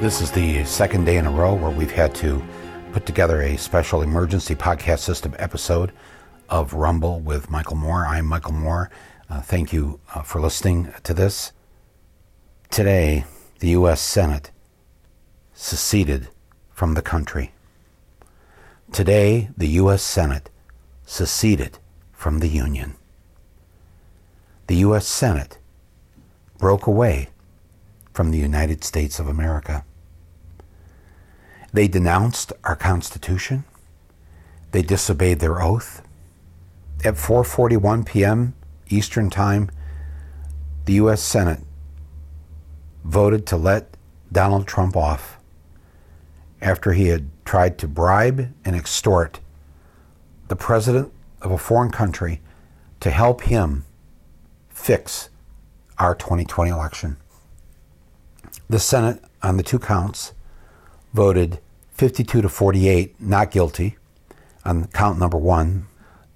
This is the second day in a row where we've had to put together a special emergency podcast system episode of Rumble with Michael Moore. I'm Michael Moore. Uh, thank you uh, for listening to this. Today, the U.S. Senate seceded from the country. Today, the U.S. Senate seceded from the Union. The U.S. Senate broke away from the United States of America. They denounced our Constitution. They disobeyed their oath. At 4:41 p.m. Eastern Time, the US Senate voted to let Donald Trump off after he had tried to bribe and extort the president of a foreign country to help him fix our 2020 election. The Senate, on the two counts, voted 52 to 48 not guilty on count number one,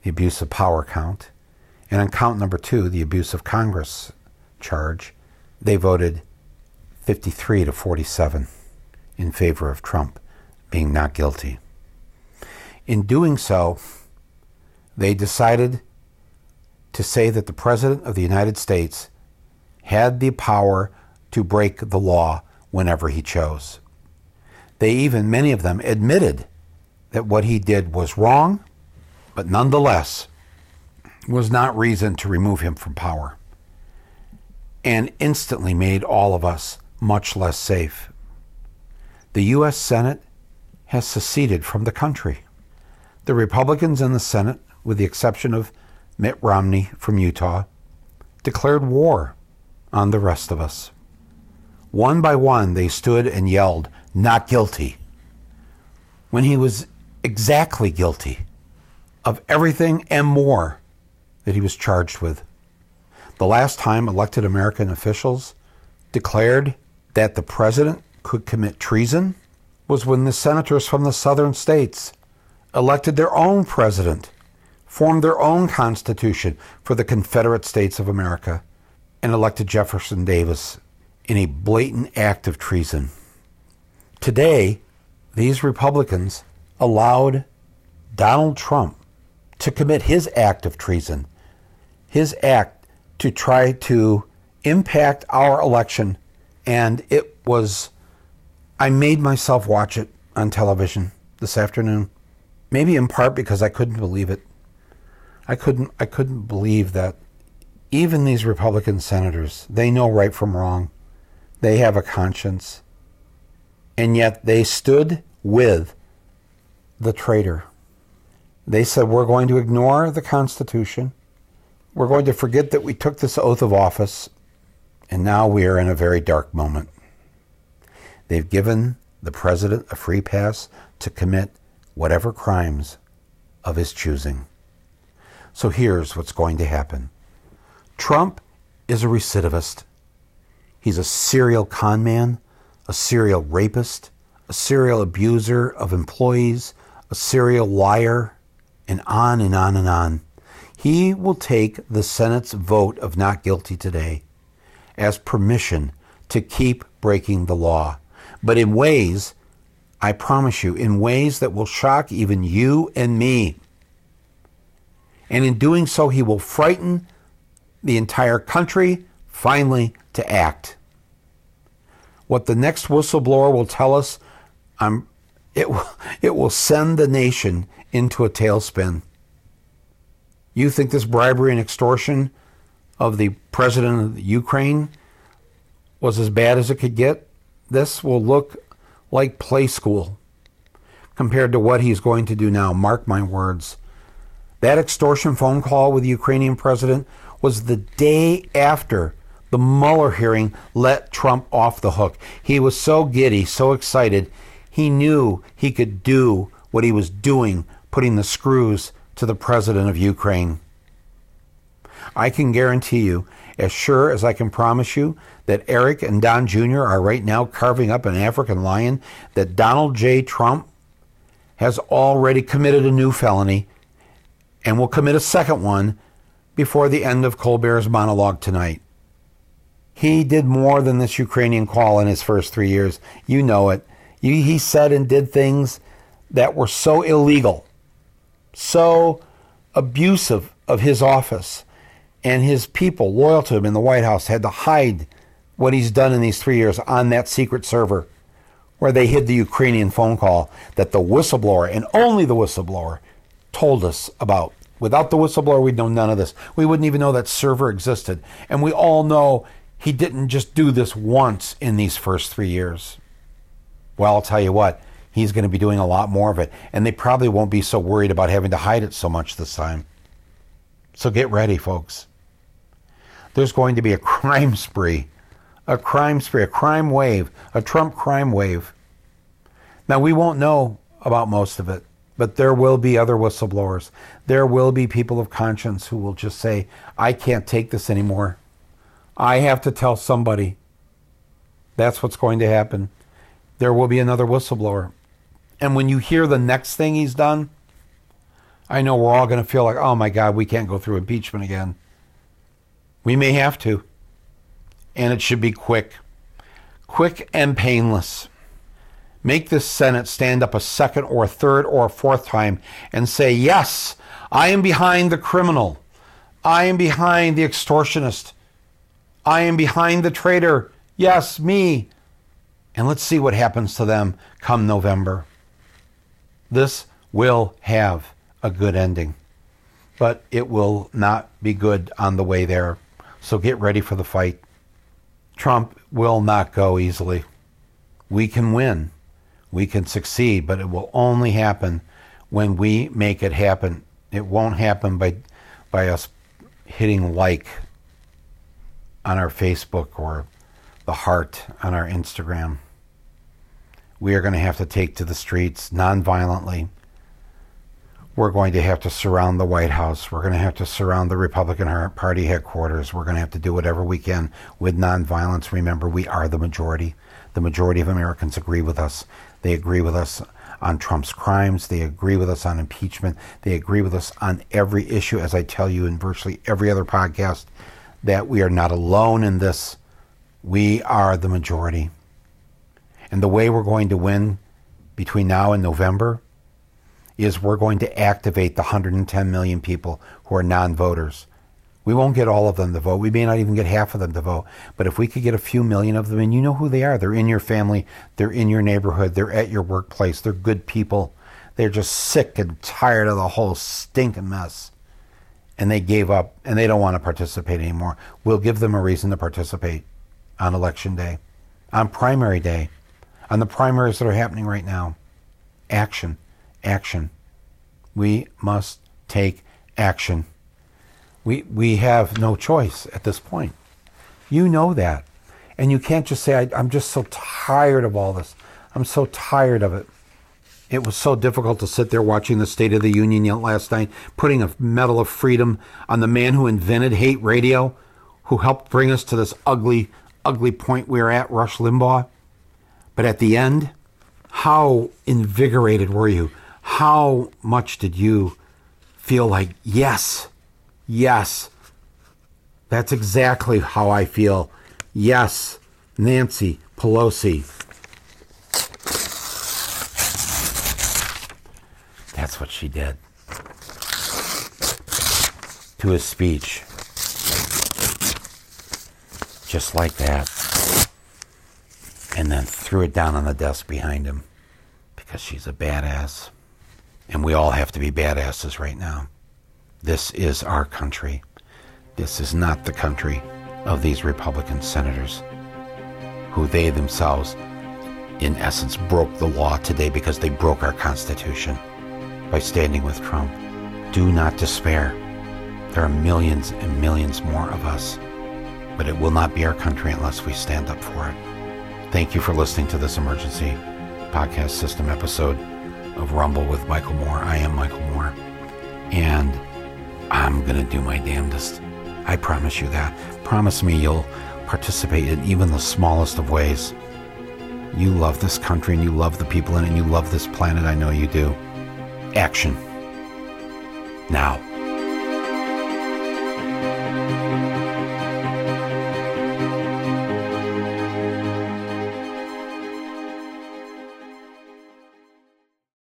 the abuse of power count, and on count number two, the abuse of Congress charge, they voted 53 to 47 in favor of Trump being not guilty. In doing so, they decided to say that the President of the United States had the power to break the law whenever he chose. They even, many of them, admitted that what he did was wrong, but nonetheless was not reason to remove him from power, and instantly made all of us much less safe. The U.S. Senate has seceded from the country. The Republicans in the Senate, with the exception of Mitt Romney from Utah, declared war on the rest of us. One by one, they stood and yelled, Not guilty, when he was exactly guilty of everything and more that he was charged with. The last time elected American officials declared that the president could commit treason was when the senators from the southern states elected their own president, formed their own constitution for the Confederate States of America, and elected Jefferson Davis in a blatant act of treason. Today, these Republicans allowed Donald Trump to commit his act of treason, his act to try to impact our election. And it was, I made myself watch it on television this afternoon, maybe in part because I couldn't believe it. I couldn't, I couldn't believe that even these Republican senators, they know right from wrong. They have a conscience. And yet they stood with the traitor. They said, We're going to ignore the Constitution. We're going to forget that we took this oath of office. And now we are in a very dark moment. They've given the president a free pass to commit whatever crimes of his choosing. So here's what's going to happen Trump is a recidivist. He's a serial con man, a serial rapist, a serial abuser of employees, a serial liar, and on and on and on. He will take the Senate's vote of not guilty today as permission to keep breaking the law, but in ways, I promise you, in ways that will shock even you and me. And in doing so, he will frighten the entire country finally to act. What the next whistleblower will tell us, I'm, it, will, it will send the nation into a tailspin. You think this bribery and extortion of the president of Ukraine was as bad as it could get? This will look like play school compared to what he's going to do now. Mark my words. That extortion phone call with the Ukrainian president was the day after the Mueller hearing let Trump off the hook. He was so giddy, so excited. He knew he could do what he was doing, putting the screws to the president of Ukraine. I can guarantee you, as sure as I can promise you, that Eric and Don Jr. are right now carving up an African lion, that Donald J. Trump has already committed a new felony and will commit a second one before the end of Colbert's monologue tonight. He did more than this Ukrainian call in his first three years. You know it. He said and did things that were so illegal, so abusive of his office, and his people loyal to him in the White House had to hide what he's done in these three years on that secret server where they hid the Ukrainian phone call that the whistleblower and only the whistleblower told us about. Without the whistleblower, we'd know none of this. We wouldn't even know that server existed. And we all know he didn't just do this once in these first three years. Well, I'll tell you what, he's going to be doing a lot more of it. And they probably won't be so worried about having to hide it so much this time. So get ready, folks. There's going to be a crime spree, a crime spree, a crime wave, a Trump crime wave. Now, we won't know about most of it. But there will be other whistleblowers. There will be people of conscience who will just say, I can't take this anymore. I have to tell somebody. That's what's going to happen. There will be another whistleblower. And when you hear the next thing he's done, I know we're all going to feel like, oh my God, we can't go through impeachment again. We may have to. And it should be quick. Quick and painless make this Senate stand up a second or a third or a fourth time and say, Yes, I am behind the criminal. I am behind the extortionist. I am behind the traitor. Yes, me. And let's see what happens to them come November. This will have a good ending, but it will not be good on the way there. So get ready for the fight. Trump will not go easily. We can win we can succeed, but it will only happen when we make it happen. It won't happen by by us hitting like on our Facebook or the heart on our Instagram. We are going to have to take to the streets nonviolently. We're going to have to surround the White House. We're going to have to surround the Republican Party headquarters. We're going to have to do whatever we can with nonviolence. Remember, we are the majority. The majority of Americans agree with us. They agree with us on Trump's crimes. They agree with us on impeachment. They agree with us on every issue, as I tell you in virtually every other podcast, that we are not alone in this. We are the majority. And the way we're going to win between now and November is we're going to activate the 110 million people who are non voters. We won't get all of them to vote. We may not even get half of them to vote. But if we could get a few million of them, and you know who they are, they're in your family, they're in your neighborhood, they're at your workplace, they're good people. They're just sick and tired of the whole stinking mess. And they gave up and they don't want to participate anymore. We'll give them a reason to participate on election day, on primary day, on the primaries that are happening right now. Action, action. We must take action. We, we have no choice at this point. You know that. And you can't just say, I, am just so tired of all this. I'm so tired of it. It was so difficult to sit there watching the State of the Union last night, putting a Medal of Freedom on the man who invented hate radio, who helped bring us to this ugly, ugly point we're at, Rush Limbaugh. But at the end, how invigorated were you? How much did you feel like, yes, Yes. That's exactly how I feel. Yes, Nancy Pelosi. That's what she did to his speech. Just like that. And then threw it down on the desk behind him because she's a badass. And we all have to be badasses right now. This is our country. This is not the country of these Republican senators who they themselves, in essence, broke the law today because they broke our Constitution by standing with Trump. Do not despair. There are millions and millions more of us, but it will not be our country unless we stand up for it. Thank you for listening to this emergency podcast system episode of Rumble with Michael Moore. I am Michael Moore. And I'm going to do my damnedest. I promise you that. Promise me you'll participate in even the smallest of ways. You love this country and you love the people in it and you love this planet. I know you do. Action. Now.